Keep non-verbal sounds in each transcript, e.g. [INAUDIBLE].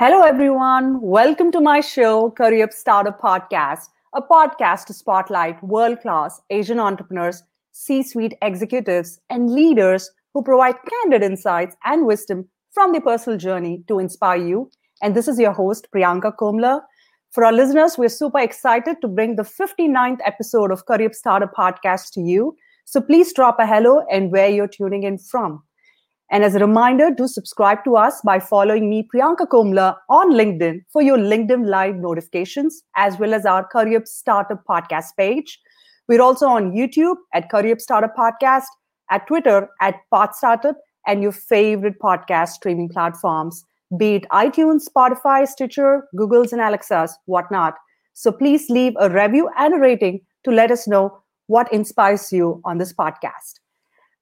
Hello, everyone. Welcome to my show, Career Up Startup Podcast, a podcast to spotlight world class Asian entrepreneurs, C suite executives, and leaders who provide candid insights and wisdom from their personal journey to inspire you. And this is your host, Priyanka Komla. For our listeners, we're super excited to bring the 59th episode of Career Up Startup Podcast to you. So please drop a hello and where you're tuning in from. And as a reminder, do subscribe to us by following me, Priyanka Komla, on LinkedIn for your LinkedIn Live notifications, as well as our Career Startup Podcast page. We're also on YouTube at Career Startup Podcast, at Twitter at Path Startup, and your favorite podcast streaming platforms, be it iTunes, Spotify, Stitcher, Google's, and Alexa's, whatnot. So please leave a review and a rating to let us know what inspires you on this podcast.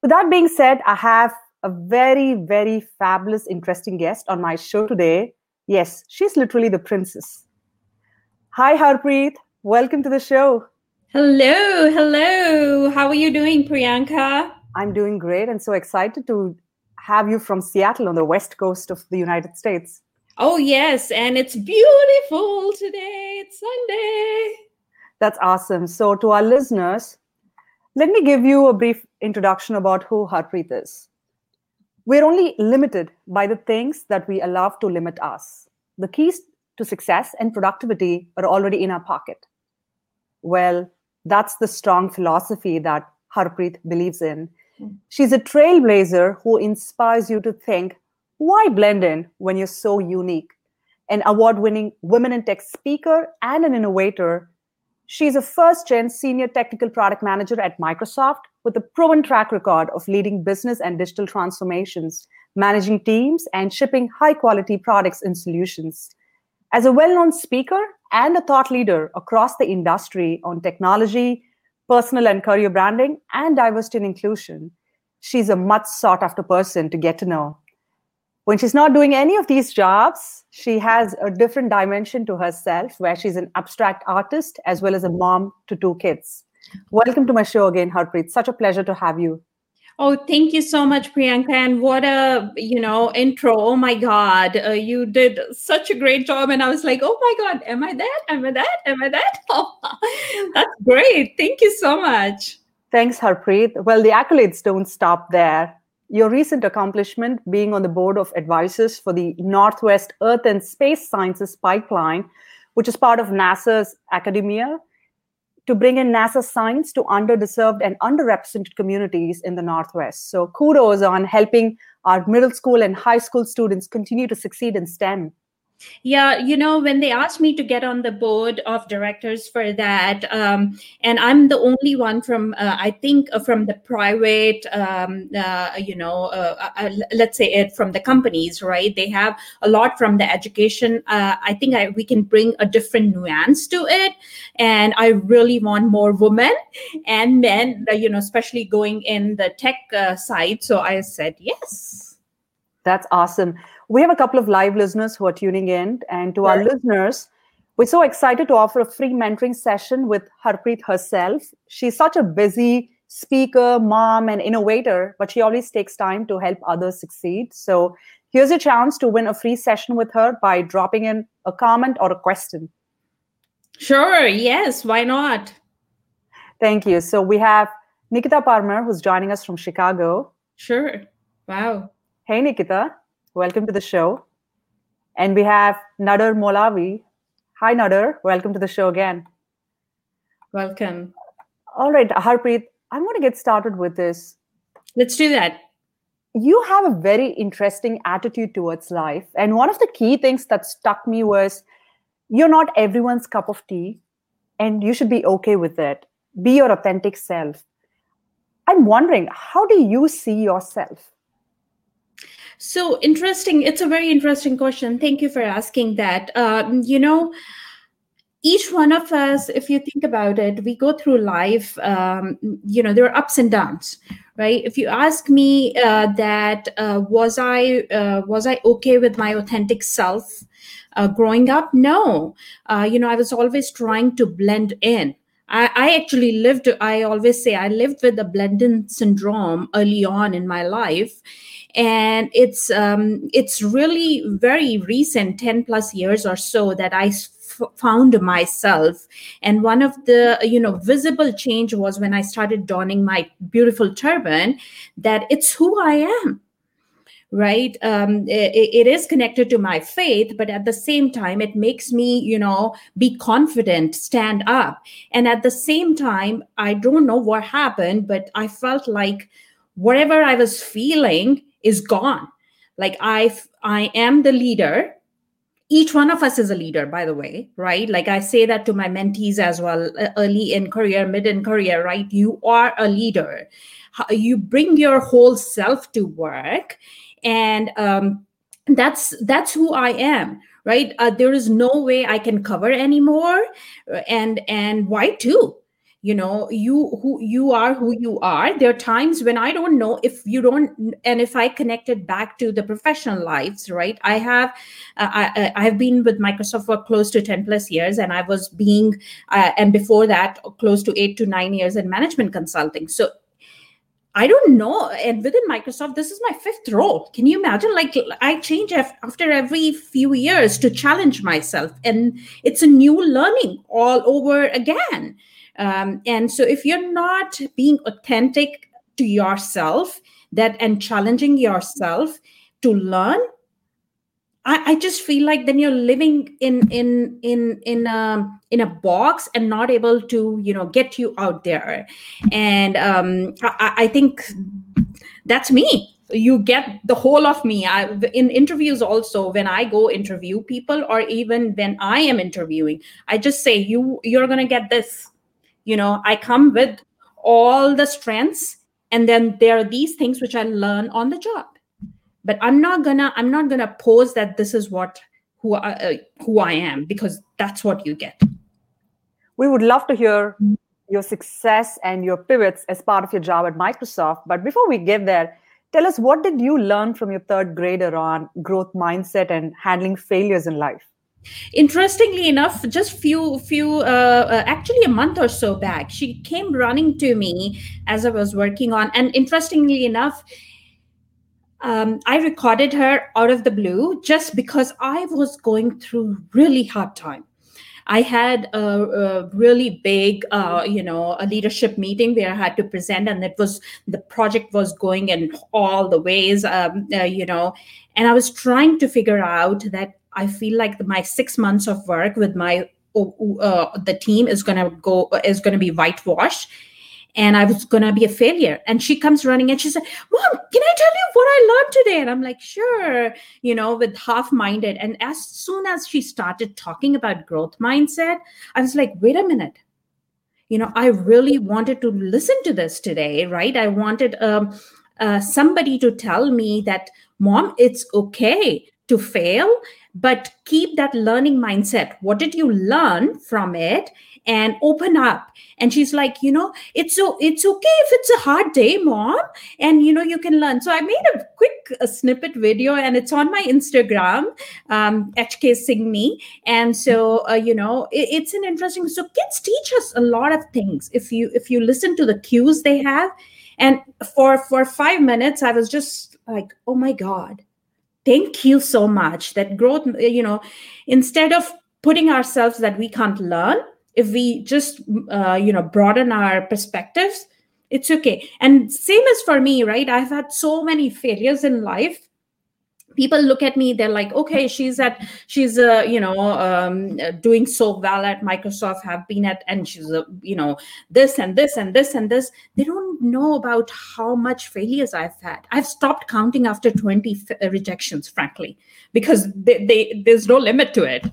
With that being said, I have a very, very fabulous, interesting guest on my show today. Yes, she's literally the princess. Hi, Harpreet. Welcome to the show. Hello, hello. How are you doing, Priyanka? I'm doing great and so excited to have you from Seattle on the west coast of the United States. Oh, yes. And it's beautiful today. It's Sunday. That's awesome. So, to our listeners, let me give you a brief introduction about who Harpreet is. We're only limited by the things that we allow to limit us. The keys to success and productivity are already in our pocket. Well, that's the strong philosophy that Harpreet believes in. Hmm. She's a trailblazer who inspires you to think, why blend in when you're so unique? An award winning women in tech speaker and an innovator She's a first gen senior technical product manager at Microsoft with a proven track record of leading business and digital transformations, managing teams, and shipping high quality products and solutions. As a well known speaker and a thought leader across the industry on technology, personal and career branding, and diversity and inclusion, she's a much sought after person to get to know. When she's not doing any of these jobs, she has a different dimension to herself where she's an abstract artist as well as a mom to two kids. Welcome to my show again, Harpreet. Such a pleasure to have you. Oh, thank you so much, Priyanka. And what a you know intro! Oh my God, uh, you did such a great job. And I was like, oh my God, am I that? Am I that? Am I that? [LAUGHS] Oh, that's great. Thank you so much. Thanks, Harpreet. Well, the accolades don't stop there your recent accomplishment being on the board of advisors for the Northwest Earth and Space Sciences Pipeline, which is part of NASA's academia, to bring in NASA science to underdeserved and underrepresented communities in the Northwest. So, kudos on helping our middle school and high school students continue to succeed in STEM. Yeah, you know, when they asked me to get on the board of directors for that, um, and I'm the only one from, uh, I think, uh, from the private, um, uh, you know, uh, uh, uh, let's say it from the companies, right? They have a lot from the education. I think I, we can bring a different nuance to it. And I really want more women and men, you know, especially going in the tech side. So I said, yes. That's awesome we have a couple of live listeners who are tuning in. And to our listeners, we're so excited to offer a free mentoring session with Harpreet herself. She's such a busy speaker, mom, and innovator, but she always takes time to help others succeed. So here's a chance to win a free session with her by dropping in a comment or a question. Sure, yes, why not? Thank you. So we have Nikita Parmar, who's joining us from Chicago. Sure. Wow. Hey, Nikita. Welcome to the show. And we have Nader Molavi. Hi, Nader. Welcome to the show again. Welcome. All right, Harpreet, I'm going to get started with this. Let's do that. You have a very interesting attitude towards life. And one of the key things that stuck me was you're not everyone's cup of tea, and you should be okay with it. Be your authentic self. I'm wondering, how do you see yourself? So interesting. It's a very interesting question. Thank you for asking that. Um, you know, each one of us, if you think about it, we go through life. Um, you know, there are ups and downs, right? If you ask me uh, that, uh, was I uh, was I okay with my authentic self uh, growing up? No. Uh, you know, I was always trying to blend in I, I actually lived, I always say, I lived with the Blendin syndrome early on in my life. And it's um, it's really very recent, 10 plus years or so, that I found myself and one of the you know visible change was when i started donning my beautiful turban that it's who i am right? Um, it, it is connected to my faith but at the same time it makes me you know be confident stand up. And at the same time i don't know what happened but i felt like whatever i was feeling is gone. Like i i am the leader. Each one of us is a leader by the way right? Like i say that to my mentees as well uh, early in career mid in career right? You are a leader. You bring your whole self to work and um, that's that's who i am right? Uh, there is no way i can cover anymore. And and why too you know you who you are who you are. There are times when i don't know if you don't and if i connected back to the professional lives right? I have uh, I, I have been with microsoft for close to 10 plus years and i was being uh, and before that close to 8 to 9 years in management consulting. So I don't know. And within Microsoft, this is my fifth role. Can you imagine? Like, I change after every few years to challenge myself, and it's a new learning all over again. Um, and so if you're not being authentic to yourself that and challenging yourself to learn I, I, just feel like then you're living in in in in a in a box and not able to you know get you out there. And um, I, I think that's me. You get the whole of me. I, in interviews also when i go interview people or even when i am interviewing i just say you you're going to get this. You know i come with all the strengths and then there are these things which i learn on the job but i'm not gonna i'm not gonna pose that this is what who I, uh, who i am because that's what you get. We would love to hear your success and your pivots as part of your job at microsoft. But before we get there tell us what did you learn from your third grader on growth mindset and handling failures in life? Interestingly enough just few few uh, uh, actually a month or so back she came running to me as i was working on and interestingly enough um, I recorded her out of the blue just because I was going through really hard time. I had a, a really big, uh, you know, a leadership meeting where I had to present, and it was the project was going in all the ways, um, uh, you know, and I was trying to figure out that I feel like my six months of work with my uh, the team is gonna go is gonna be whitewashed, and I was gonna be a failure. And she comes running and she said, "Mom, can I tell you what I learned today?" And I'm like, "Sure," you know, with half-minded. And as soon as she started talking about growth mindset, I was like, "Wait a minute." You know, I really wanted to listen to this today, right? I wanted um, uh, somebody to tell me that, Mom, it's okay to fail but keep that learning mindset what did you learn from it and open up. And she's like you know it's so it's okay if it's a hard day mom and you know you can learn. So i made a quick a snippet video and it's on my instagram um hk sing me. And so uh, you know it, it's an interesting so kids teach us a lot of things if you if you listen to the cues they have. And for for five minutes i was just like oh my god thank you so much. That growth you know instead of putting ourselves that we can't learn if we just uh, you know broaden our perspectives it's okay. And same as for me right? I've had so many failures in life. People look at me they're like okay she's at she's uh, you know um, doing so well at microsoft have been at and she's a, you know this and this and this and this. They don't know about how much failures i've had. I've stopped counting after 20 f- uh, rejections frankly because they, they, there's no limit to it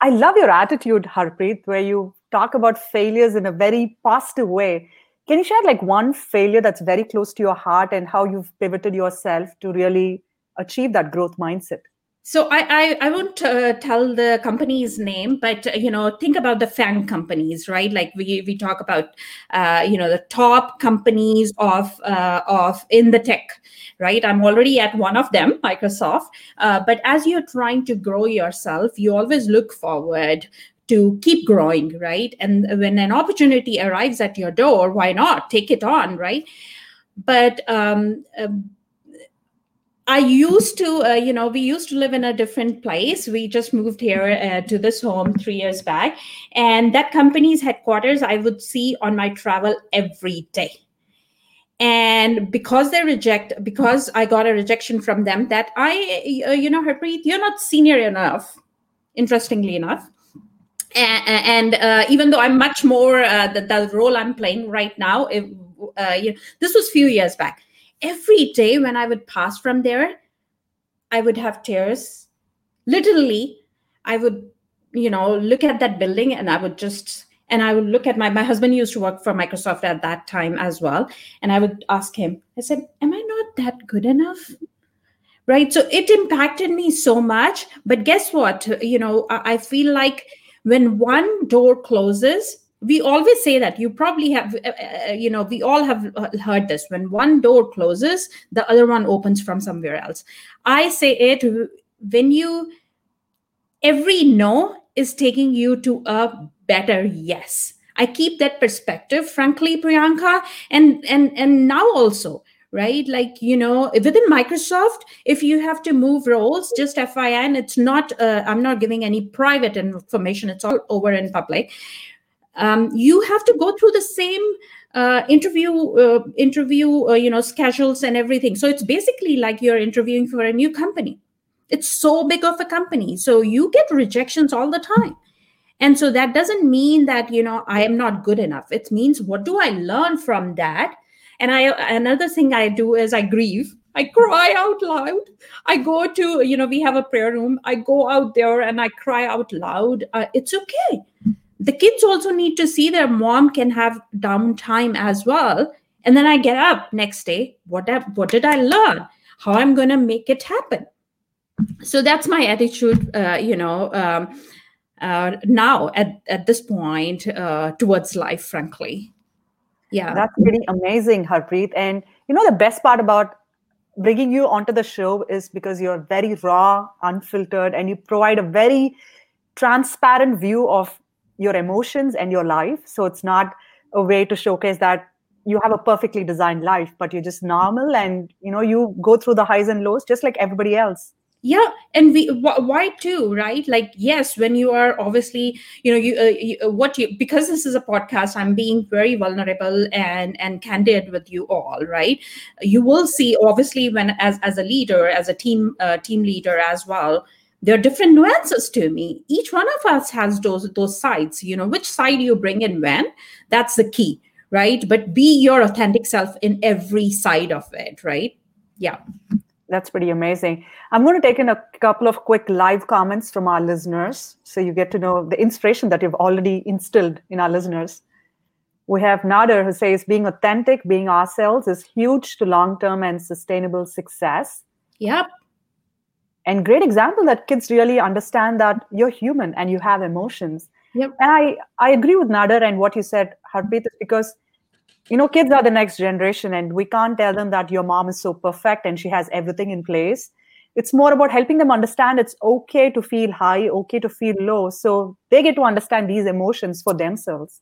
i love your attitude harpreet where you talk about failures in a very positive way can you share like one failure that's very close to your heart and how you've pivoted yourself to really achieve that growth mindset? So I I, I won't uh, tell the company's name, but uh, you know think about the FANG companies, right? Like we we talk about uh, you know the top companies of uh, of in the tech, right? I'm already at one of them, Microsoft. Uh, but as you're trying to grow yourself, you always look forward to keep growing, right? And when an opportunity arrives at your door, why not take it on, right? But um, uh, I used to, uh, you know, we used to live in a different place. We just moved here uh, to this home three years back. And that company's headquarters I would see on my travel every day. And because they reject, because I got a rejection from them, that I, uh, you know, Harpreet, you're not senior enough, interestingly enough. And, and uh, even though I'm much more, uh, the, the role I'm playing right now, uh, you know, this was few years back every day when I would pass from there, I would have tears. Literally, I would, you know, look at that building and I would just, and I would look at my, my husband used to work for Microsoft at that time as well. And I would ask him, I said, Am I not that good enough? Right. So it impacted me so much. But guess what? You know, I, feel like when one door closes, we always say that you probably have uh, uh, you know we all have uh, heard this. When one door closes the other one opens from somewhere else. I say it when you every no is taking you to a better yes. I keep that perspective frankly priyanka. And and and now also right? Like you know within microsoft if you have to move roles just fin it's not uh, i'm not giving any private information. It's all over in public um, you have to go through the same uh, interview uh, interview uh, you know schedules and everything. So it's basically like you're interviewing for a new company. It's so big of a company. So you get rejections all the time. And so that doesn't mean that you know i am not good enough. It means what do i learn from that? And i another thing i do is i grieve. I cry out loud. I go to you know we have a prayer room. I go out there and i cry out loud. Uh, it's okay the kids also need to see their mom can have downtime as well. And then i get up next day what what did i learn? How i'm going to make it happen. So that's my attitude uh, you know um, uh, now at, at this point uh, towards life frankly. Yeah. That's pretty amazing harpreet. And you know the best part about bringing you onto the show is because you're very raw unfiltered and you provide a very transparent view of your emotions and your life. So it's not a way to showcase that you have a perfectly designed life, but you're just normal and you know you go through the highs and lows just like everybody else. Yeah and we why too right? Like yes when you are obviously you know you, uh, you, uh, what you because this is a podcast i'm being very vulnerable and and candid with you all right? You will see obviously when as as a leader as a team uh, team leader as well there are different nuances to me. Each one of us has those those sides you know which side you bring in when that's the key right? But be your authentic self in every side of it right? Yeah. That's pretty amazing. I'm going to take in a couple of quick live comments from our listeners so you get to know the inspiration that you've already instilled in our listeners. We have Nader who says being authentic, being ourselves is huge to long term and sustainable success. Yep and great example that kids really understand that you're human and you have emotions. Yep. and i i agree with nader and what you said harpreet because you know kids are the next generation and we can't tell them that your mom is so perfect and she has everything in place. It's more about helping them understand it's okay to feel high okay to feel low. So they get to understand these emotions for themselves.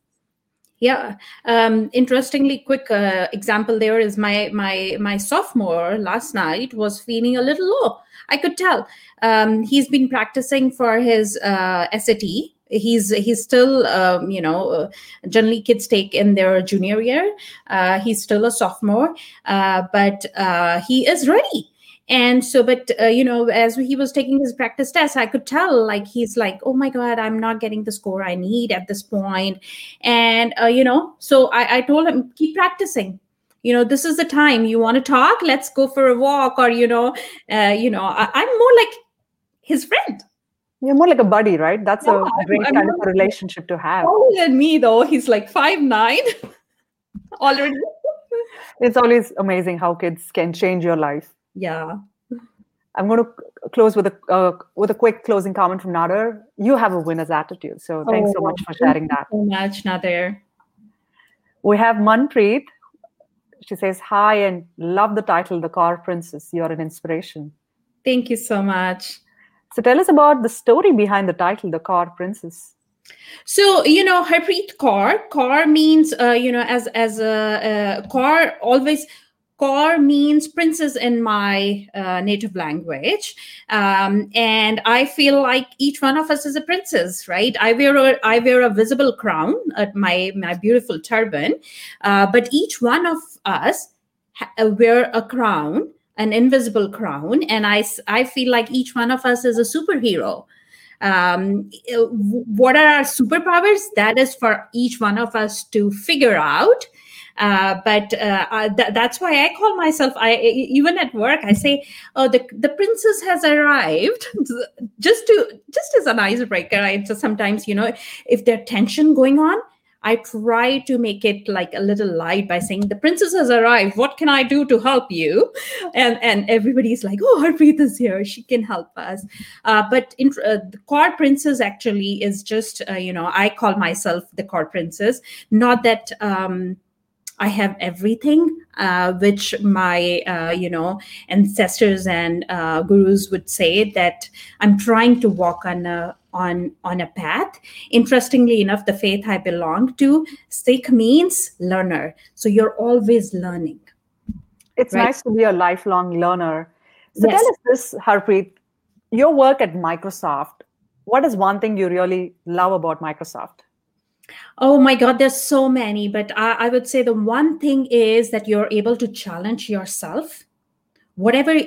Yeah. Um, interestingly quick uh, example there is my my my sophomore last night was feeling a little low i could tell. Um, he's been practicing for his uh, sat he's he's still um, you know uh, generally kids take in their junior year. Uh, he's still a sophomore uh, but uh, he is ready. And so but uh, you know as he was taking his practice test i could tell like he's like oh my god i'm not getting the score i need at this point. And uh, you know so I, I told him keep practicing you know this is the time. You want to talk? Let's go for a walk or you know uh, you know I, am more like his friend. You're more like a buddy right? That's yeah, a great I'm, kind of a relationship to have. Older than me though? He's like five nine [LAUGHS] already. It's always amazing how kids can change your life. Yeah. I'm going to close with a uh, with a quick closing comment from nader. You have a winner's attitude so thanks oh, so much for sharing that. so much nader. We have manpreet she says hi and love the title the Kaur princess you're an inspiration thank you so much so tell us about the story behind the title the Kaur princess So you know, Harpreet Kaur. Kaur means uh, you know as as a, Kaur always. Kaur means princess in my uh, native language, um, and I feel like each one of us is a princess, right? I wear a I wear a visible crown at my my beautiful turban, uh, but each one of us ha- uh, wear a crown, an invisible crown, and I I feel like each one of us is a superhero. Um, what are our superpowers? That is for each one of us to figure out uh, but uh, th- that's why I call myself. I even at work I say, "Oh, the the princess has arrived," [LAUGHS] just to just as an icebreaker. I just sometimes you know if there's tension going on, I try to make it like a little light by saying the princess has arrived. What can I do to help you? And and everybody's like, oh, Harpreet is here. She can help us. Uh, but in, uh, the Kaur princess actually is just uh, you know I call myself the Kaur princess. Not that. Um, I have everything, uh, which my uh, you know ancestors and uh, gurus would say that I'm trying to walk on a on on a path. Interestingly enough the faith i belong to sikh means learner. So you're always learning. It's right? nice to be a lifelong learner. So yes. tell us this harpreet your work at microsoft what is one thing you really love about microsoft Oh my God, there's so many, but I, I, would say the one thing is that you're able to challenge yourself. Whatever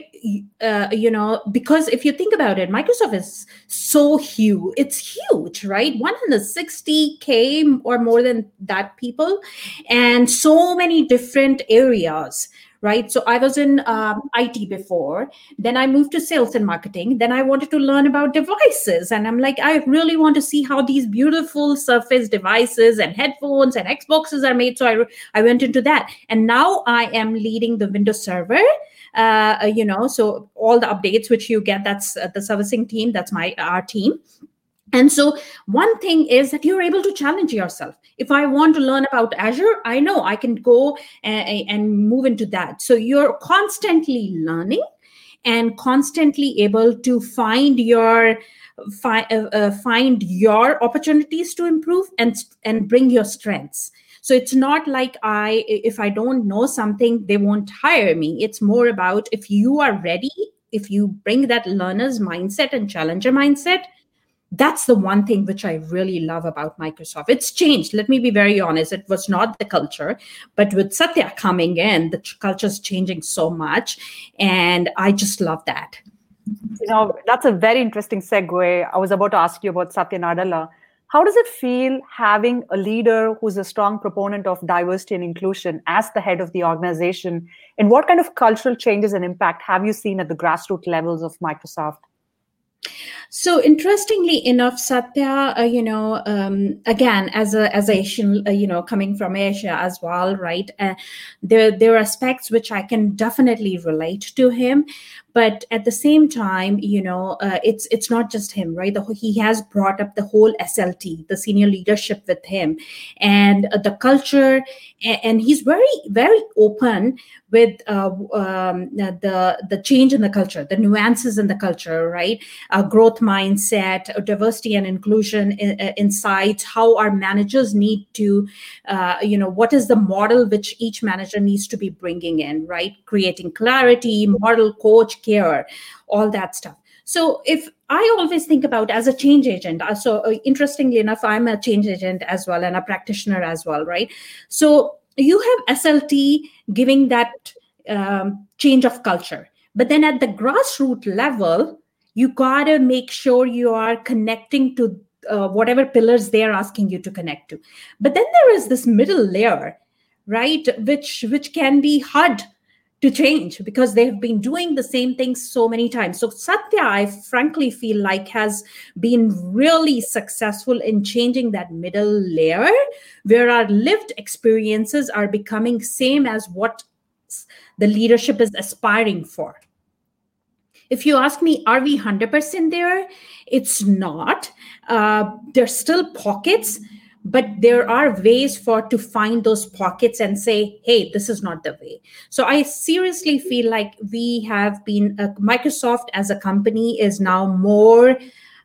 uh, you know because if you think about it microsoft is so huge it's huge right? 160k or more than that people and so many different areas right? So i was in um, it before. Then i moved to sales and marketing. Then i wanted to learn about devices. And i'm like i really want to see how these beautiful surface devices and headphones and xboxes are made. So i, I went into that. And now i am leading the windows server. Uh, uh, you know so all the updates which you get that's uh, the servicing team that's my our team and so one thing is that you're able to challenge yourself. If i want to learn about azure i know i can go and, and move into that. So you're constantly learning and constantly able to find your fi- uh, uh, find your opportunities to improve and and bring your strengths. So it's not like I, if I don't know something, they won't hire me. It's more about if you are ready, if you bring that learner's mindset and challenger mindset, that's the one thing which I really love about Microsoft. It's changed. Let me be very honest. It was not the culture, but with Satya coming in, the culture is changing so much. And I just love that. You know, that's a very interesting segue. I was about to ask you about Satya Nadella how does it feel having a leader who's a strong proponent of diversity and inclusion as the head of the organization? And what kind of cultural changes and impact have you seen at the grassroots levels of Microsoft? So interestingly enough, Satya, uh, you know, um, again as a as Asian, uh, you know, coming from Asia as well, right? Uh, there there are aspects which I can definitely relate to him, but at the same time, you know, uh, it's it's not just him, right? The, he has brought up the whole SLT, the senior leadership with him, and uh, the culture, and, and he's very very open with uh, um, the the change in the culture, the nuances in the culture, right? Uh, growth mindset, uh, diversity and inclusion in, uh, insights, how our managers need to, uh, you know, what is the model which each manager needs to be bringing in, right? Creating clarity, model, coach, care, all that stuff. So if I always think about as a change agent, so uh, interestingly enough, I'm a change agent as well and a practitioner as well, right? So you have SLT giving that um, change of culture. But then at the grassroots level, you got to make sure you are connecting to uh, whatever pillars they're asking you to connect to. But then there is this middle layer, right, which which can be hard to change because they have been doing the same things so many times. So Satya, I frankly feel like has been really successful in changing that middle layer where our lived experiences are becoming same as what the leadership is aspiring for. If you ask me, are we 100% there? It's not. Uh, there's still pockets but there are ways for to find those pockets and say hey this is not the way. So i seriously feel like we have been uh, microsoft as a company is now more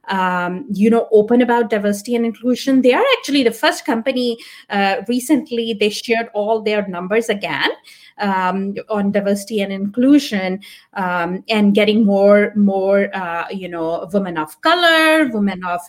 um, you know open about diversity and inclusion. They are actually the first company uh, recently they shared all their numbers again um, on diversity and inclusion um, and getting more more uh, you know women of color women of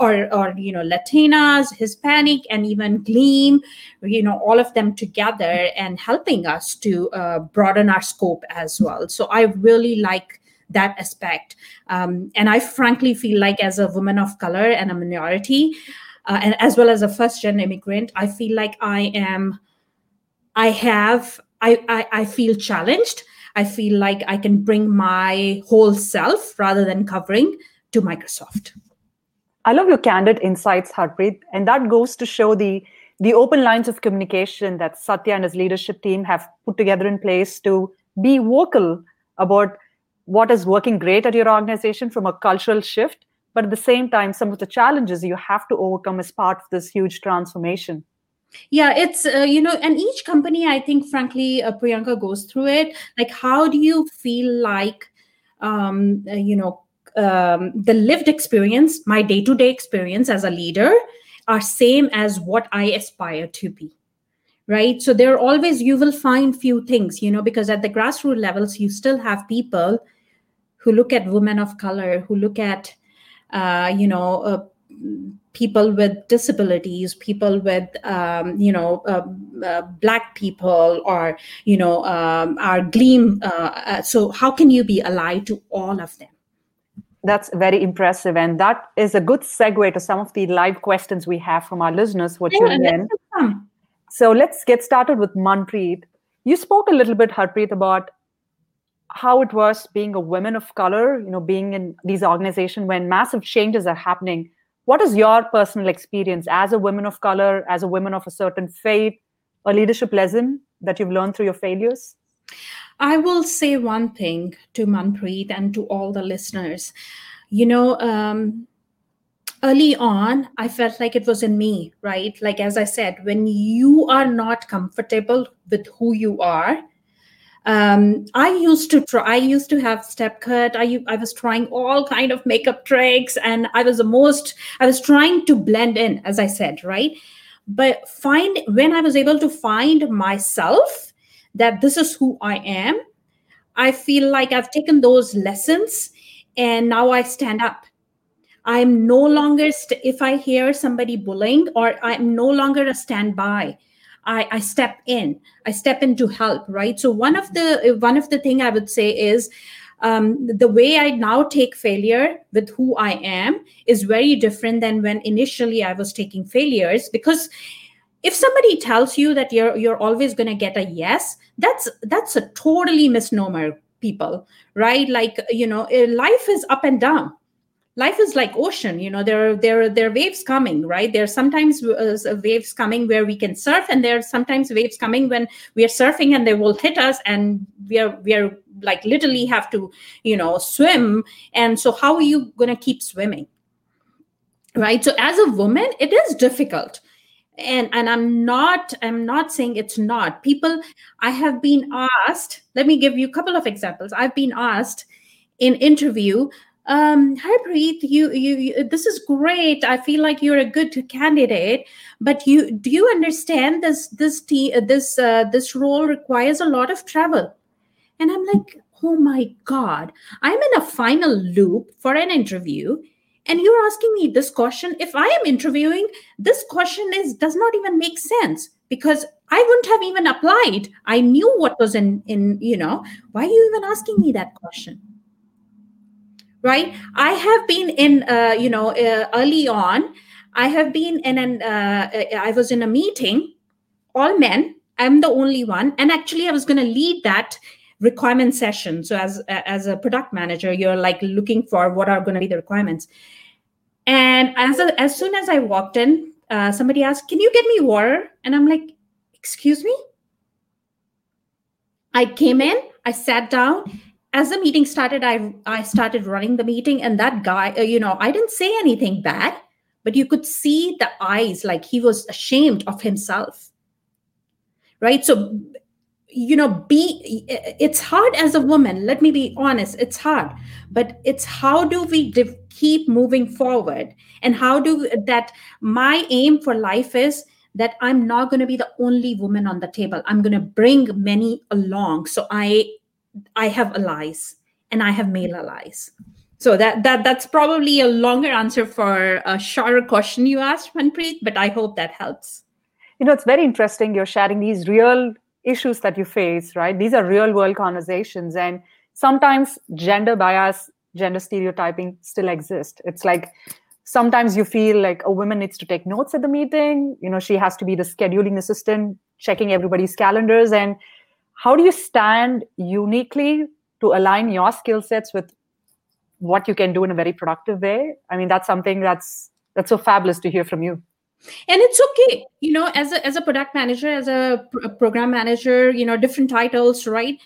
or or you know latinas hispanic and even gleam you know all of them together and helping us to uh, broaden our scope as well. So i really like that aspect um, and i frankly feel like as a woman of color and a minority uh, and as well as a first gen immigrant i feel like i am i have I, I, I feel challenged. I feel like I can bring my whole self rather than covering to Microsoft. I love your candid insights, Harpreet, and that goes to show the the open lines of communication that Satya and his leadership team have put together in place to be vocal about what is working great at your organization from a cultural shift, but at the same time, some of the challenges you have to overcome as part of this huge transformation. Yeah it's uh, you know and each company i think frankly uh, priyanka goes through it. Like how do you feel like um, uh, you know um, the lived experience my day-to-day experience as a leader are same as what i aspire to be right? So there are always you will find few things you know because at the grassroots levels you still have people who look at women of color who look at uh, you know uh, people with disabilities, people with, um, you know, uh, uh, black people or, you know, um, our gleam. Uh, uh, so how can you be allied to all of them? That's very impressive. And that is a good segue to some of the live questions we have from our listeners who are yeah, tuning in. So let's get started with Manpreet. You spoke a little bit, Harpreet, about how it was being a woman of color, you know, being in these organizations when massive changes are happening what is your personal experience as a woman of color, as a woman of a certain faith, a leadership lesson that you've learned through your failures? I will say one thing to Manpreet and to all the listeners. You know, um, early on, I felt like it was in me, right? Like, as I said, when you are not comfortable with who you are, um, I used to try. I used to have step cut. I I was trying all kind of makeup tricks, and I was the most. I was trying to blend in, as I said, right. But find when I was able to find myself that this is who I am. I feel like I've taken those lessons, and now I stand up. I'm no longer st- if I hear somebody bullying, or I'm no longer a standby I, I step in. I step in to help right? So one of the one of the thing i would say is um, the way I now take failure with who I am is very different than when initially I was taking failures because if somebody tells you that you're you're always going to get a yes that's that's a totally misnomer people right? Like you know eh, life is up and down life is like ocean you know there are there are there are waves coming right? There are sometimes uh, waves coming where we can surf and there are sometimes waves coming when we are surfing and they will hit us and we are we are like literally have to you know swim. And so how are you going to keep swimming? Right? So as a woman it is difficult. And and i'm not i'm not saying it's not. People i have been asked let me give you a couple of examples. I've been asked in interview um, Harpreet, you, you, you, this is great. I feel like you're a good candidate, but you do you understand this this t- this uh, this role requires a lot of travel, and I'm like, oh my god, I'm in a final loop for an interview, and you're asking me this question. If I am interviewing, this question is does not even make sense because I wouldn't have even applied. I knew what was in in you know. Why are you even asking me that question? Right? I have been in uh, you know uh, early on i have been in an uh, uh i was in a meeting all men i'm the only one and actually i was going to lead that requirement session. So as as a product manager you're like looking for what are going to be the requirements. And as a, as soon as i walked in uh, somebody asked can you get me water? And i'm like excuse me? I came in i sat down as the meeting started i i started running the meeting and that guy uh, you know i didn't say anything bad but you could see the eyes like he was ashamed of himself. Right? So you know be it's hard as a woman let me be honest it's hard but it's how do we keep moving forward? And how do that my aim for life is that i'm not going to be the only woman on the table. I'm going to bring many along. So i i have allies and i have male allies so that that that's probably a longer answer for a shorter question you asked manpreet but i hope that helps you know it's very interesting you're sharing these real issues that you face, right? These are real world conversations. And sometimes gender bias, gender stereotyping still exist. It's like sometimes you feel like a woman needs to take notes at the meeting. You know, she has to be the scheduling assistant, checking everybody's calendars. And how do you stand uniquely to align your skill sets with what you can do in a very productive way? I mean, that's something that's that's so fabulous to hear from you. And it's okay you know as a as a product manager as a, a program manager you know different titles right?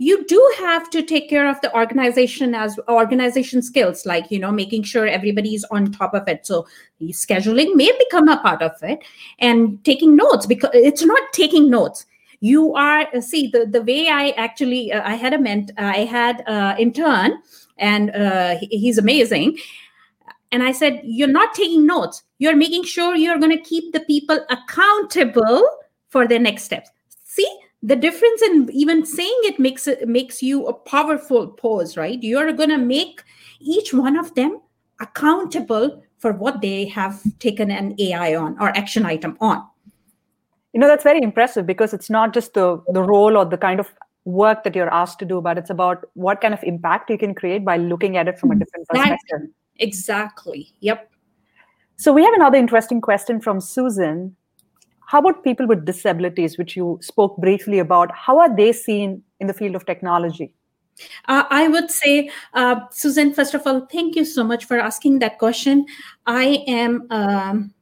You do have to take care of the organization as organization skills like you know making sure everybody's on top of it. So the scheduling may become a part of it and taking notes because it's not taking notes you are see the the way i actually uh, i had a ment i had uh, intern and uh, he, he's amazing and I said, You're not taking notes. You're making sure you're going to keep the people accountable for their next steps. See, the difference in even saying it makes it makes you a powerful pose, right? You're going to make each one of them accountable for what they have taken an AI on or action item on. You know, that's very impressive because it's not just the, the role or the kind of work that you're asked to do, but it's about what kind of impact you can create by looking at it from a different perspective. Exactly. Yep. So we have another interesting question from Susan. How about people with disabilities, which you spoke briefly about? How are they seen in the field of technology? Uh, I would say, uh, Susan, first of all, thank you so much for asking that question. I am. Um,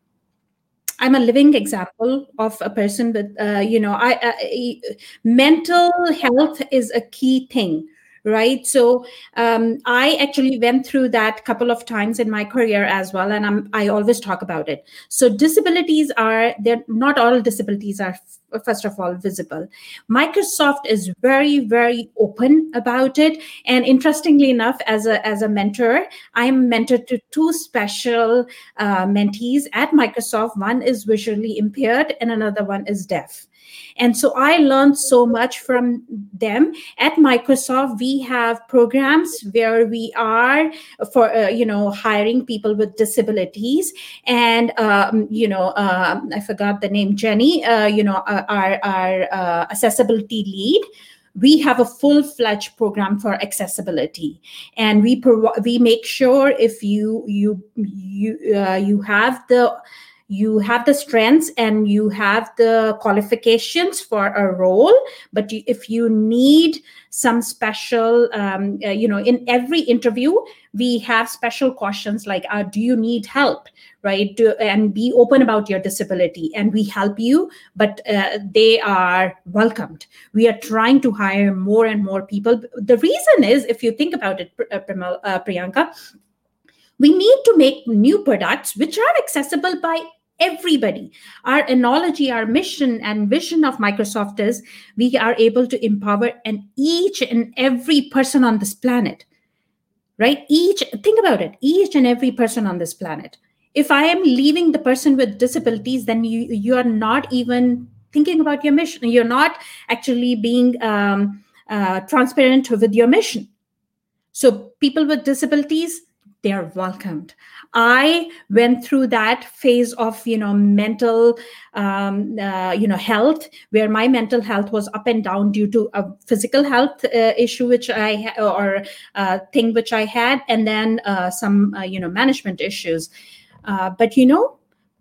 I'm a living example of a person with, uh, you know, I, I, mental health is a key thing right? So um, i actually went through that couple of times in my career as well and I'm, i always talk about it. So disabilities are they're not all disabilities are first of all visible. Microsoft is very very open about it. And interestingly enough as a as a mentor i'm mentored to two special uh, mentees at microsoft. One is visually impaired and another one is deaf and so I learned so much from them. At Microsoft, we have programs where we are for, uh, you know, hiring people with disabilities. And, um, you know, uh, I forgot the name, Jenny, uh, you know, uh, our, our uh, accessibility lead we have a full-fledged program for accessibility and we pro- we make sure if you you you uh, you have the you have the strengths and you have the qualifications for a role but you, if you need some special um, uh, you know in every interview we have special questions like uh, do you need help right? Do, and be open about your disability and we help you but uh, they are welcomed. We are trying to hire more and more people. The reason is if you think about it uh, uh, priyanka we need to make new products which are accessible by everybody. Our analogy, our mission and vision of Microsoft is we are able to empower and each and every person on this planet, right? Each, think about it, each and every person on this planet. If I am leaving the person with disabilities, then you you are not even thinking about your mission. You're not actually being um, uh, transparent with your mission. So people with disabilities, they are welcomed. I went through that phase of you know mental um, uh, you know health where my mental health was up and down due to a physical health uh, issue which i or uh, thing which i had and then uh, some uh, you know management issues. Uh, but you know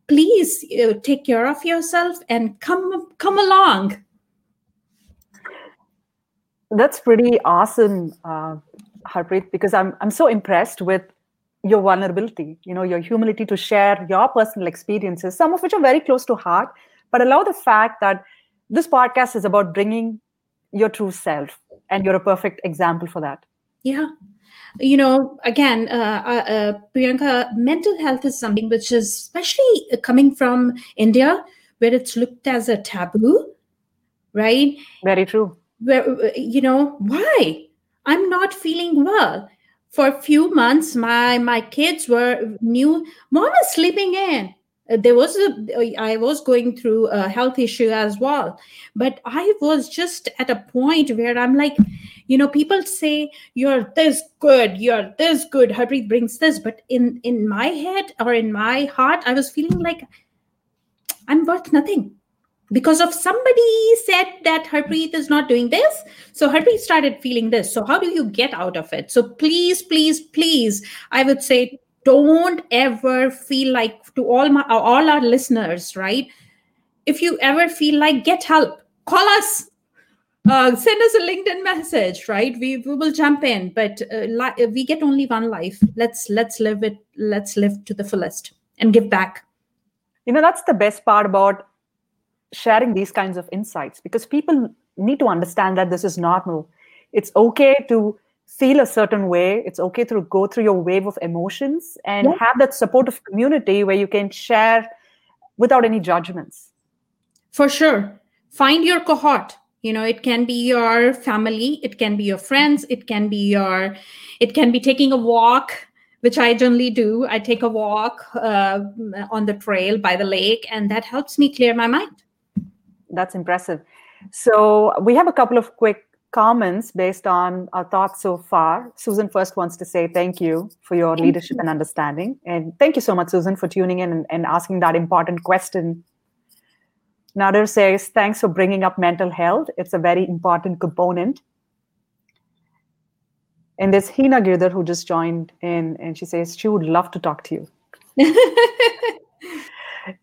please take care of yourself and come come along. That's pretty awesome Harpreet, because I'm I'm so impressed with your vulnerability, you know, your humility to share your personal experiences, some of which are very close to heart, but allow the fact that this podcast is about bringing your true self, and you're a perfect example for that. Yeah. You know, again, uh, uh, uh Priyanka, mental health is something which is especially coming from India, where it's looked as a taboo right very true where you know why i'm not feeling well for a few months my my kids were new. Mom is sleeping in. Uh, there was a i was going through a health issue as well. But i was just at a point where i'm like you know people say you're this good you're this good. Harpreet brings this but in in my head or in my heart i was feeling like i'm worth nothing because of somebody said that Harpreet is not doing this. So Harpreet started feeling this. So how do you get out of it? So please, please, please, I would say don't ever feel like to all my all our listeners, right? If you ever feel like get help, call us. Uh, send us a LinkedIn message, right? We, we will jump in, but uh, li- we get only one life. Let's let's live it. Let's live to the fullest and give back. You know that's the best part about sharing these kinds of insights because people need to understand that this is normal. It's okay to feel a certain way. It's okay to go through your wave of emotions and yeah. have that supportive community where you can share without any judgments. For sure. Find your cohort. You know, it can be your family, it can be your friends, it can be your, it can be taking a walk which I generally do. I take a walk uh, on the trail by the lake, and that helps me clear my mind that's impressive. So we have a couple of quick comments based on our thoughts so far. Susan first wants to say thank you for your thank leadership you. and understanding. And thank you so much, Susan, for tuning in and, and asking that important question. Nader says, thanks for bringing up mental health. It's a very important component. And there's Hina Girdhar who just joined in and she says she would love to talk to you. [LAUGHS]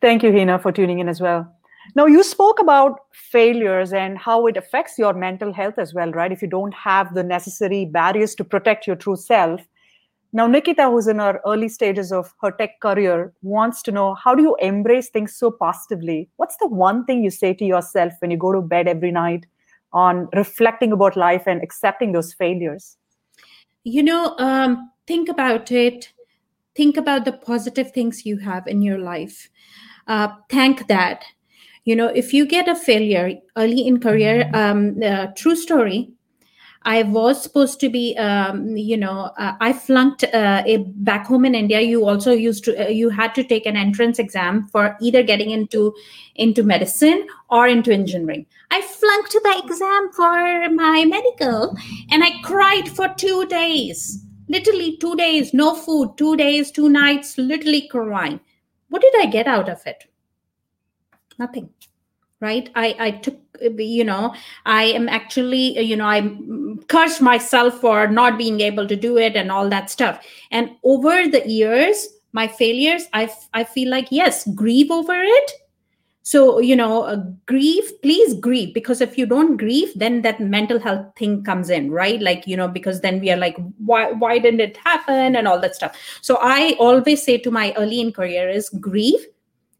Thank you, Hina, for tuning in as well. Now, you spoke about failures and how it affects your mental health as well, right? If you don't have the necessary barriers to protect your true self. Now, Nikita, who's in her early stages of her tech career, wants to know how do you embrace things so positively? What's the one thing you say to yourself when you go to bed every night on reflecting about life and accepting those failures? You know, um, think about it. Think about the positive things you have in your life. Uh, thank that you know if you get a failure early in career um, uh, true story I was supposed to be, um, you know, uh, I flunked uh, a, back home in India. You also used to, uh, you had to take an entrance exam for either getting into into medicine or into engineering. I flunked the exam for my medical, and I cried for two days, literally two days, no food, two days, two nights, literally crying. What did I get out of it? Nothing. Right? I i took you know i am actually you know i cursed myself for not being able to do it and all that stuff. And over the years my failures i i feel like yes grieve over it. So you know uh, grieve please grieve because if you don't grieve then that mental health thing comes in right? Like you know because then we are like why why didn't it happen and all that stuff? So i always say to my early in career is grieve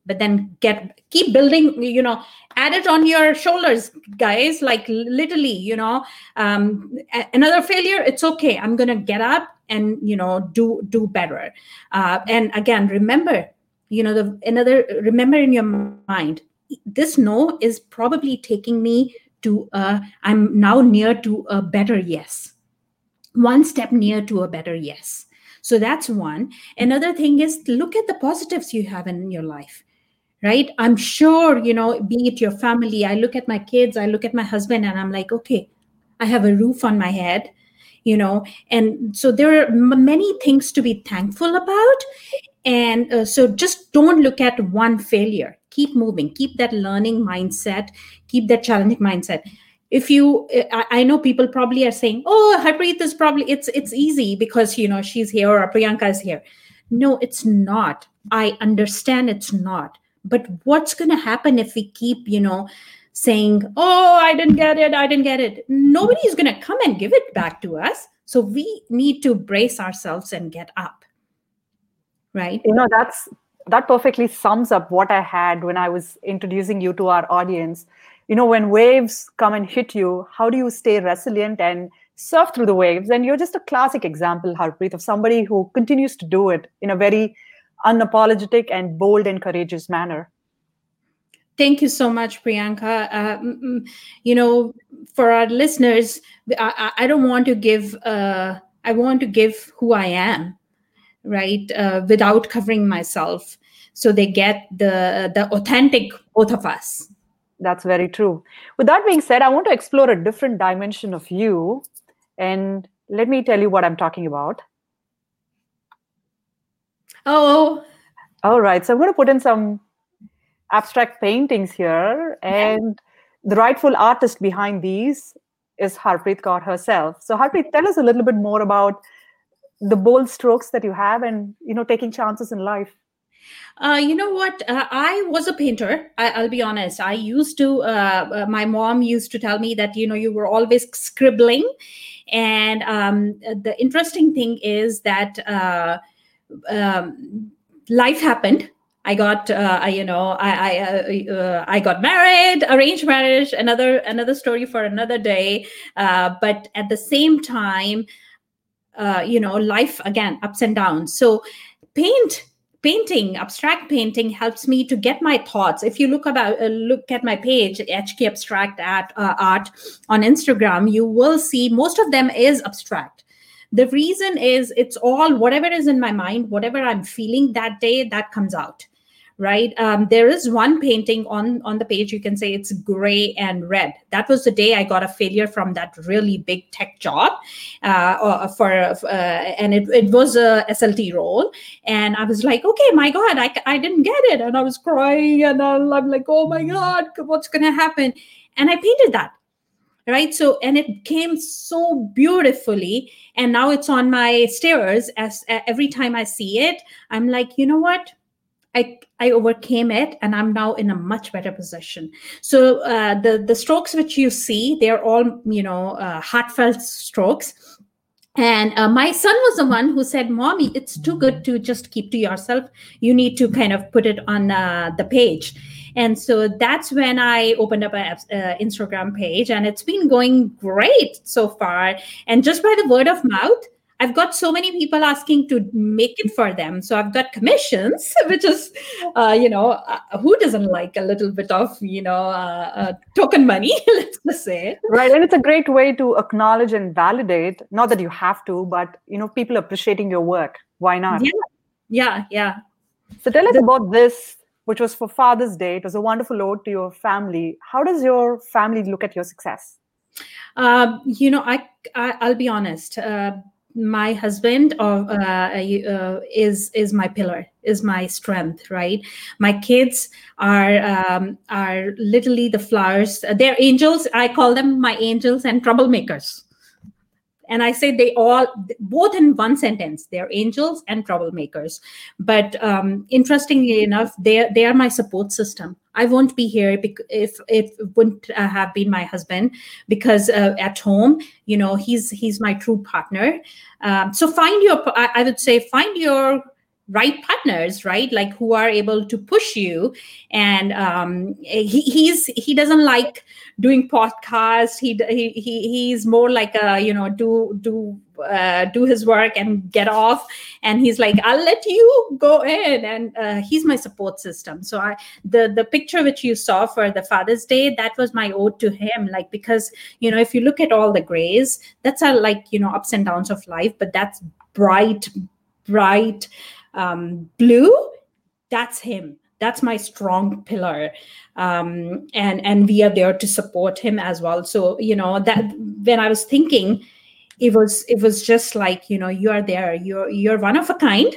but then get keep building you know add it on your shoulders guys like literally you know um, another failure it's okay. I'm gonna get up and you know do do better. Uh, and again remember you know the another remember in your mind this no is probably taking me to uh, i'm now near to a better yes. One step near to a better yes. So that's one. Another thing is look at the positives you have in your life right? I'm sure you know be it your family i look at my kids i look at my husband and i'm like okay i have a roof on my head you know? And so there are m- many things to be thankful about. And uh, so just don't look at one failure. Keep moving. Keep that learning mindset. Keep that challenging mindset. If you I, I, know people probably are saying oh harpreet is probably it's it's easy because you know she's here or priyanka is here. No it's not. I understand it's not but what's going to happen if we keep you know saying oh i didn't get it i didn't get it. Nobody's going to come and give it back to us. So we need to brace ourselves and get up. Right? You know that's that perfectly sums up what i had when i was introducing you to our audience. You know when waves come and hit you how do you stay resilient and surf through the waves? And you're just a classic example harpreet of somebody who continues to do it in a very unapologetic and bold and courageous manner Thank you so much, Priyanka. Uh, you know, for our listeners, I, I don't want to give. Uh, I want to give who I am, right, uh, without covering myself, so they get the the authentic both of us. That's very true. With that being said, I want to explore a different dimension of you, and let me tell you what I'm talking about. Oh. All right. So I'm going to put in some abstract paintings here, and the rightful artist behind these is Harpreet Kaur herself. So Harpreet, tell us a little bit more about the bold strokes that you have, and you know, taking chances in life. Uh, you know what? Uh, I was a painter. I, will be honest. I used to. Uh, uh, my mom used to tell me that you know you were always scribbling, and um, the interesting thing is that uh, um, life happened I got, uh, you know, I I, uh, uh, I got married, arranged marriage, another another story for another day. Uh, but at the same time, uh, you know, life again ups and downs. So paint painting abstract painting helps me to get my thoughts if you look about uh, look at my page hk abstract at, uh, art on instagram you will see most of them is abstract the reason is it's all whatever is in my mind whatever i'm feeling that day that comes out right? Um, there is one painting on on the page you can say it's gray and red. That was the day i got a failure from that really big tech job uh, for uh, and it, it was a slt role. And i was like okay my god i, I didn't get it. And i was crying and i'm like oh my god what's gonna happen? And i painted that right so and it came so beautifully and now it's on my stairs as every time i see it i'm like you know what I, I overcame it and I'm now in a much better position. So uh, the the strokes which you see, they're all you know uh, heartfelt strokes. And uh, my son was the one who said, "Mommy, it's too good to just keep to yourself. You need to kind of put it on uh, the page." And so that's when I opened up an uh, Instagram page, and it's been going great so far. And just by the word of mouth, I've got so many people asking to make it for them. So I've got commissions, [LAUGHS] which is, uh, you know, uh, who doesn't like a little bit of, you know, uh, uh, token money, [LAUGHS] let's just say. Right. And it's a great way to acknowledge and validate, not that you have to, but, you know, people appreciating your work. Why not? Yeah. Yeah. Yeah. So tell us the- about this, which was for Father's Day. It was a wonderful ode to your family. How does your family look at your success? Uh, you know, I, I will be honest. Uh, my husband uh, uh, is is my pillar is my strength right my kids are um, are literally the flowers they're angels i call them my angels and troublemakers and i say they all both in one sentence they're angels and troublemakers but um, interestingly enough they they are my support system I won't be here if if it wouldn't uh, have been my husband because uh, at home, you know, he's he's my true partner. Um, so find your, I, I would say, find your right partners right? Like who are able to push you. And um he, he's he doesn't like doing podcasts. He, he he he's more like a you know do do uh, do his work and get off. And he's like i'll let you go in. And uh, he's my support system. So i the the picture which you saw for the father's day that was my ode to him. Like because you know if you look at all the grays that's a like you know ups and downs of life. But that's bright bright um, blue that's him. That's my strong pillar. Um, and and we are there to support him as well. So you know that when i was thinking it was it was just like you know you are there. You're you're one of a kind.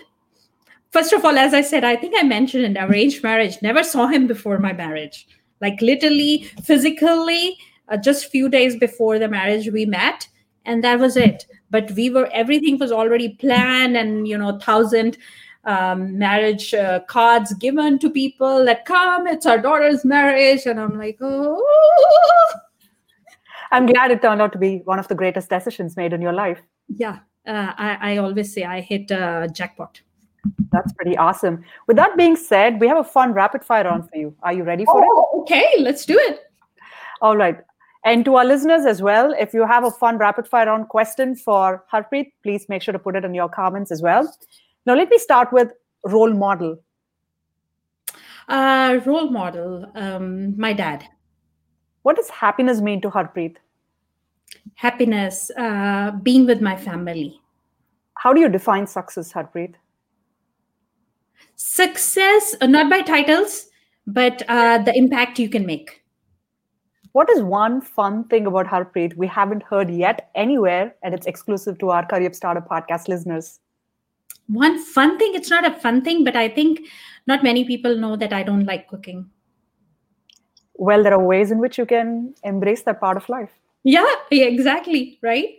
First of all as i said i think i mentioned in arranged marriage. Never saw him before my marriage. Like literally physically uh, just few days before the marriage we met and that was it. But we were everything was already planned and you know thousand um, marriage uh, cards given to people that come it's our daughter's marriage. And i'm like oh i'm glad it turned out to be one of the greatest decisions made in your life. Yeah. Uh, I, I always say i hit a jackpot. That's pretty awesome. With that being said we have a fun rapid fire round for you. Are you ready for oh, it okay. Let's do it. All right. And to our listeners as well, if you have a fun rapid fire round question for Harpreet, please make sure to put it in your comments as well. Now, let me start with role model. Uh, role model, um, my dad. What does happiness mean to Harpreet? Happiness, uh, being with my family. How do you define success, Harpreet? Success, uh, not by titles, but uh, the impact you can make. What is one fun thing about Harpreet we haven't heard yet anywhere, and it's exclusive to our Career Startup podcast listeners? One fun thing, it's not a fun thing, but I think not many people know that I don't like cooking. Well, there are ways in which you can embrace that part of life. Yeah, yeah exactly. Right.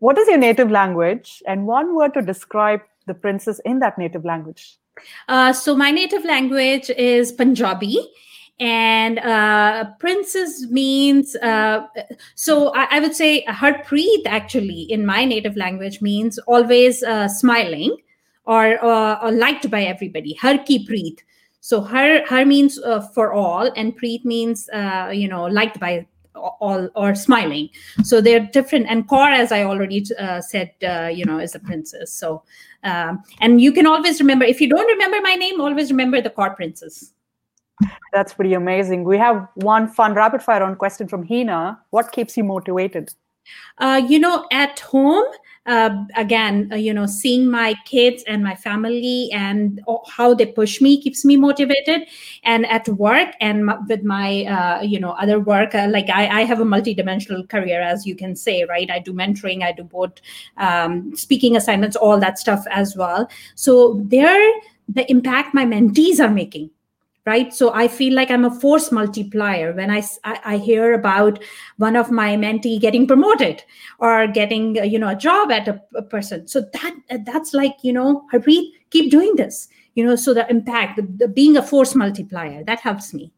What is your native language? And one word to describe the princess in that native language. Uh, so, my native language is Punjabi and uh, princess means uh, so I, I, would say her harpreet actually in my native language means always uh, smiling or, uh, or, liked by everybody. Har ki preet. So her har means uh, for all and preet means uh, you know liked by all or smiling. So they're different. And kaur as i already said you know is a princess. So um, and you can always remember if you don't remember my name always remember the kaur princess that's pretty amazing. We have one fun rapid fire on question from Hina. What keeps you motivated? Uh, you know, at home, uh, again, uh, you know, seeing my kids and my family and how they push me keeps me motivated. And at work and with my, uh, you know, other work, uh, like I, I have a multidimensional career, as you can say, right? I do mentoring, I do both um, speaking assignments, all that stuff as well. So there, the impact my mentees are making right so i feel like i'm a force multiplier when i i, hear about one of my mentee getting promoted or getting uh, you know a job at a, a person so that that's like you know Harpreet, keep doing this you know so the impact the, the, being a force multiplier that helps me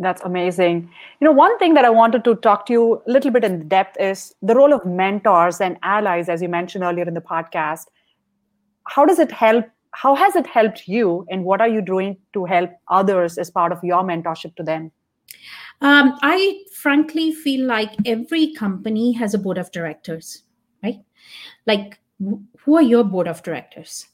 that's amazing. You know, one thing that I wanted to talk to you a little bit in depth is the role of mentors and allies, as you mentioned earlier in the podcast. How does it help how has it helped you and what are you doing to help others as part of your mentorship to them? Um, i frankly feel like every company has a board of directors right? Like who are your board of directors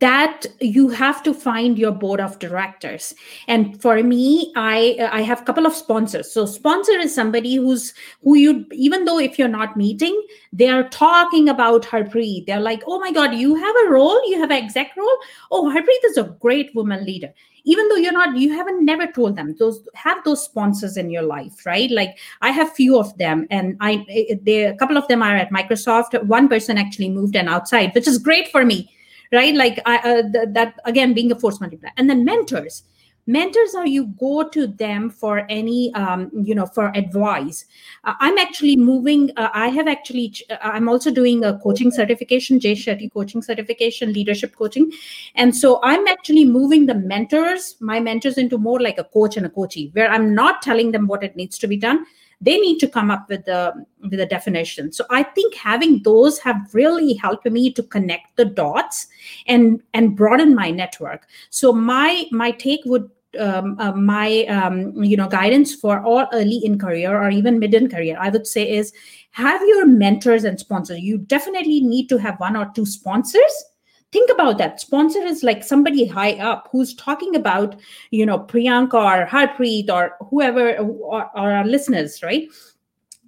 that you have to find your board of directors. And for me i i have a couple of sponsors. So sponsor is somebody who's who you even though if you're not meeting they are talking about harpreet. They're like oh my god you have a role? You have an exec role? Oh harpreet is a great woman leader. Even though you're not you haven't never told them. Those have those sponsors in your life right? Like i have few of them and i eh, eh, they a couple of them are at microsoft. One person actually moved and outside which is great for me right? Like I, uh, th- that again being a force multiplier. And then mentors. Mentors are you go to them for any um, you know for advice. Uh, i'm actually moving uh, i have actually ch- uh, i'm also doing a coaching certification jay shetty coaching certification leadership coaching. And so i'm actually moving the mentors my mentors into more like a coach and a coachee where i'm not telling them what it needs to be done they need to come up with the with a definition. So i think having those have really helped me to connect the dots and and broaden my network. So my my take would um, uh, my um, you know guidance for all early in career or even mid in career i would say is have your mentors and sponsors. You definitely need to have one or two sponsors think about that. Sponsor is like somebody high up who's talking about you know priyanka or harpreet or whoever or, or our listeners right?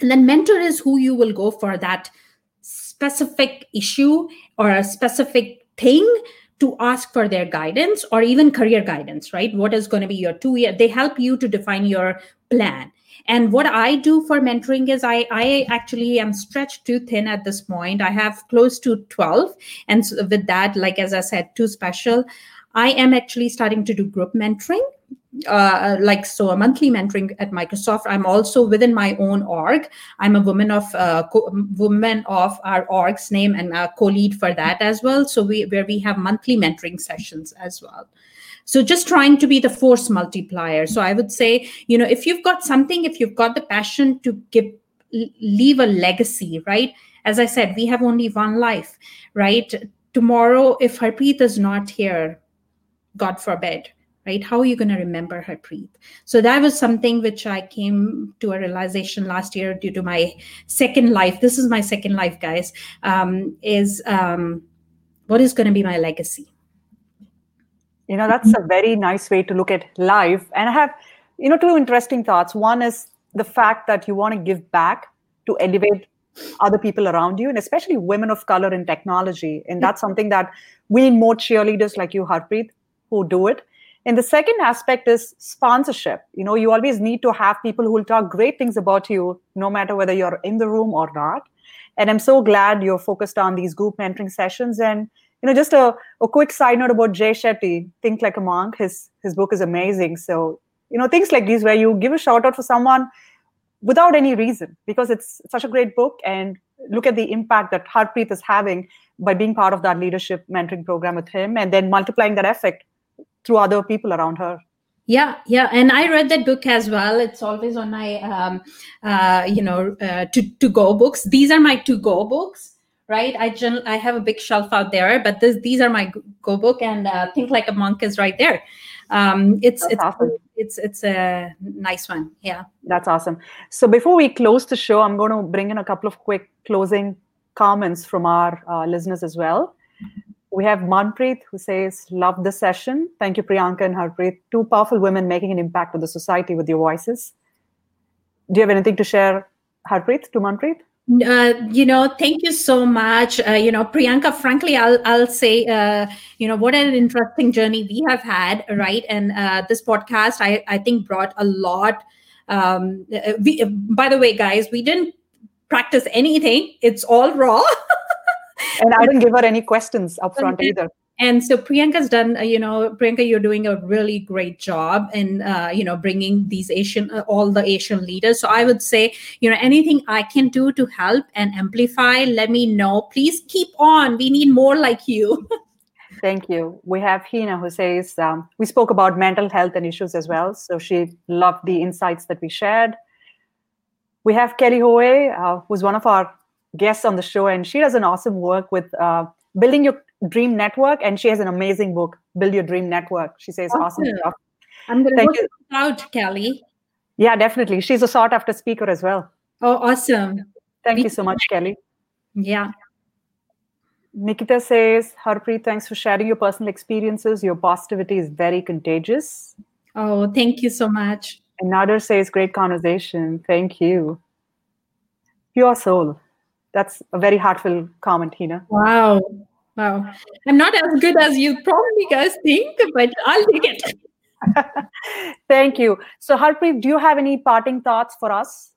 And then mentor is who you will go for that specific issue or a specific thing to ask for their guidance or even career guidance right? What is going to be your two year they help you to define your plan and what I do for mentoring is I, I actually am stretched too thin at this point. I have close to 12. And so with that, like as I said, too special. I am actually starting to do group mentoring. Uh, like so a monthly mentoring at microsoft i'm also within my own org i'm a woman of uh, co- woman of our org's name and a co-lead for that as well so we where we have monthly mentoring sessions as well so just trying to be the force multiplier. So i would say you know if you've got something if you've got the passion to give leave a legacy right? As i said we have only one life right? Tomorrow if harpreet is not here god forbid right? How are you going to remember harpreet? So that was something which i came to a realization last year due to my second life. This is my second life guys. Um, is um, what is going to be my legacy You know, that's a very nice way to look at life. And I have, you know, two interesting thoughts. One is the fact that you want to give back to elevate other people around you, and especially women of color in technology. And that's something that we need more cheerleaders like you, Harpreet, who do it. And the second aspect is sponsorship. You know, you always need to have people who will talk great things about you, no matter whether you're in the room or not. And I'm so glad you're focused on these group mentoring sessions. And you know, just a, a quick side note about Jay Shetty, Think Like a Monk. His his book is amazing. So, you know, things like these where you give a shout out for someone without any reason because it's such a great book and look at the impact that Harpreet is having by being part of that leadership mentoring program with him and then multiplying that effect through other people around her. Yeah yeah. And i read that book as well. It's always on my um, uh, you know uh, to to go books. These are my to go books right i gen- i have a big shelf out there but this, these are my go book and uh, think like a monk is right there um, it's That's it's awesome. it's it's a nice one yeah That's awesome. So before we close the show, I'm going to bring in a couple of quick closing comments from our uh, listeners as well. We have Manpreet who says, Love the session. Thank you, Priyanka and Harpreet. Two powerful women making an impact with the society with your voices. Do you have anything to share, Harpreet, to Manpreet? Uh, you know thank you so much. Uh, you know priyanka frankly i'll i'll say uh, you know what an interesting journey we have had right? And uh, this podcast i i think brought a lot um uh, we by the way guys we didn't practice anything. It's all raw. [LAUGHS] And I didn't give her any questions up front either. And so priyanka's done uh, you know priyanka you're doing a really great job in uh, you know bringing these asian uh, all the asian leaders so i would say you know anything i can do to help and amplify let me know please keep on we need more like you [LAUGHS] Thank you. We have Hina who says, um, we spoke about mental health and issues as well. So she loved the insights that we shared. We have Kelly Hoey, uh, who's one of our guests on the show, and she does an awesome work with uh, building your dream network. And she has an amazing book, Build Your Dream Network. She says awesome, Awesome. stuff. i'm going to you. out kelly Yeah, definitely. She's a sought after speaker as well. oh awesome Thank you so much, Kelly. yeah Nikita says, Harpreet, thanks for sharing your personal experiences. Your positivity is very contagious. oh thank you so much And Nader says, great conversation. Thank you. Pure soul. That's a very heartfelt comment, Hina. wow wow i'm not as good as you probably guys think but i'll take it [LAUGHS] Thank you. So, Harpreet, do you have any parting thoughts for us?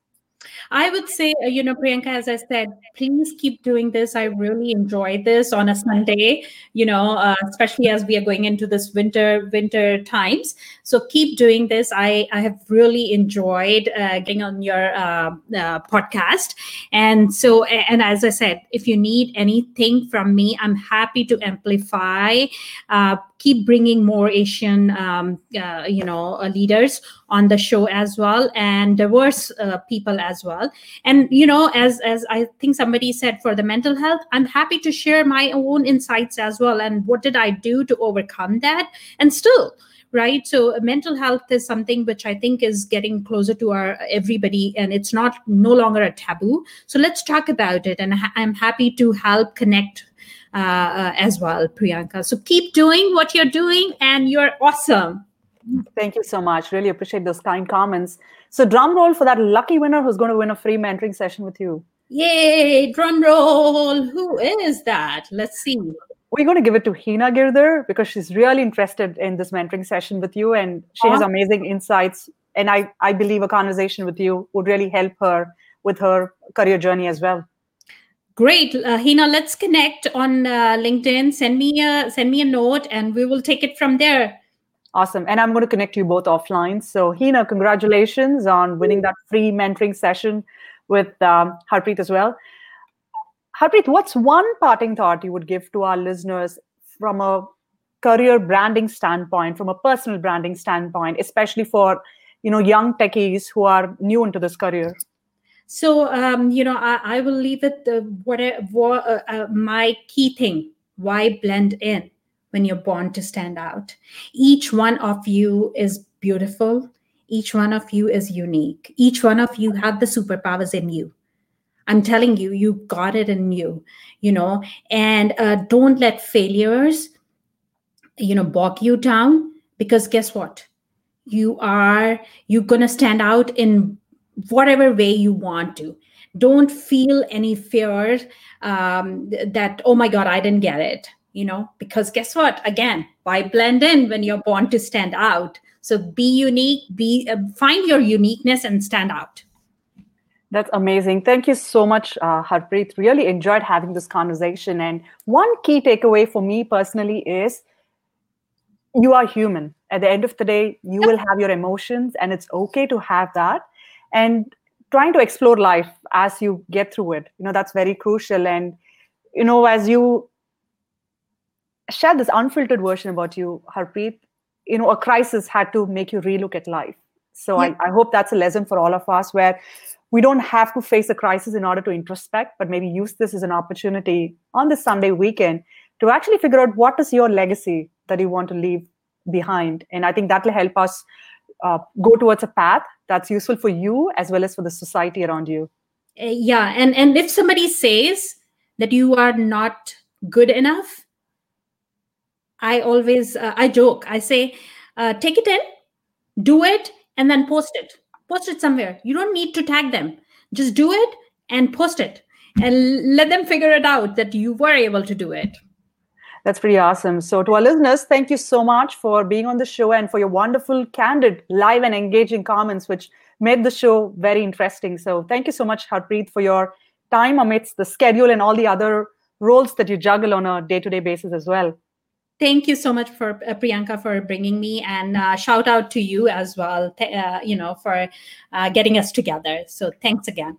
I would say, uh, you know, Priyanka, as I said, please keep doing this. I really enjoy this on a Sunday, you know, uh, especially as we are going into this winter winter times. So keep doing this. I I have really enjoyed uh, getting on your uh, uh, podcast, and so and as I said, if you need anything from me, I'm happy to amplify. Uh, keep bringing more Asian, um, you know, leaders on the show as well, and diverse people as well. And you know, as as I think somebody said for the mental health, I'm happy to share my own insights as well. And what did I do to overcome that? And still, right so uh, mental health is something which i think is getting closer to our everybody and it's not no longer a taboo so let's talk about it and i'm happy to help connect uh, uh, as well priyanka so keep doing what you're doing and you're awesome Thank you so much. Really appreciate those kind comments. So, drum roll for that lucky winner who's going to win a free mentoring session with you. yay drum roll. Who is that? Let's see. We're going to give it to Hina Girdhar because she's really interested in this mentoring session with you and she has amazing insights. And I, I believe a conversation with you would really help her with her career journey as well. great. Uh, hina let's connect on uh, linkedin. Send me a send me a note and we will take it from there Awesome. And I'm going to connect you both offline. So, Hina, congratulations on winning that free mentoring session with um, Harpreet as well. Harpreet, what's one parting thought you would give to our listeners from a career branding standpoint, from a personal branding standpoint, especially for you know young techies who are new into this career? So, um, you know, I, I will leave it uh, what, what uh, uh, my key thing why blend in when you're born to stand out. Each one of you is beautiful. Each one of you is unique. Each one of you have the superpowers in you. I'm telling you, you got it in you, you know, and uh, don't let failures you know bog you down because guess what you are you're going to stand out in whatever way you want to don't feel any fear um, that oh my god i didn't get it you know because guess what again why blend in when you're born to stand out so be unique be uh, find your uniqueness and stand out that's amazing. Thank you so much, uh, Harpreet. Really enjoyed having this conversation. And one key takeaway for me personally is you are human. At the end of the day, you will have your emotions, and it's okay to have that. And trying to explore life as you get through it, you know, that's very crucial. And, you know, as you share this unfiltered version about you, Harpreet, you know, a crisis had to make you relook at life. So yeah. I, I hope that's a lesson for all of us where we don't have to face a crisis in order to introspect, but maybe use this as an opportunity on this Sunday weekend to actually figure out what is your legacy that you want to leave behind. And I think that will help us uh, go towards a path that's useful for you as well as for the society around you. Uh, yeah, and and if somebody says that you are not good enough, I always uh, I joke. I say, uh, take it in, do it, and then post it post it somewhere you don't need to tag them just do it and post it and let them figure it out that you were able to do it that's pretty awesome. So, to our listeners, thank you so much for being on the show and for your wonderful, candid, live, and engaging comments, which made the show very interesting. So, thank you so much, Harpreet, for your time amidst the schedule and all the other roles that you juggle on a day to day basis as well thank you so much for uh, priyanka for bringing me and uh, shout out to you as well uh, you know for uh, getting us together. So thanks again.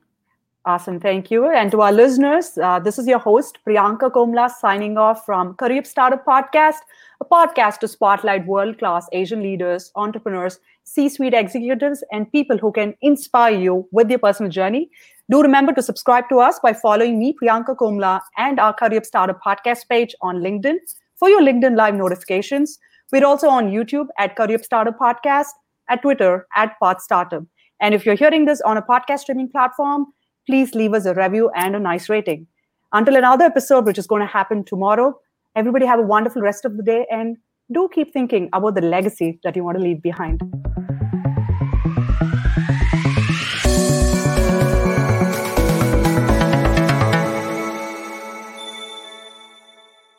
Awesome. Thank you. And to our listeners uh, this is your host priyanka komla signing off from career startup podcast a podcast to spotlight world class asian leaders entrepreneurs c-suite executives and people who can inspire you with their personal journey. Do remember to subscribe to us by following me priyanka komla and our career startup podcast page on linkedin for your LinkedIn Live notifications. We're also on YouTube at Career Startup Podcast, at Twitter at Path Startup. And if you're hearing this on a podcast streaming platform, please leave us a review and a nice rating. Until another episode, which is going to happen tomorrow, everybody have a wonderful rest of the day and do keep thinking about the legacy that you want to leave behind.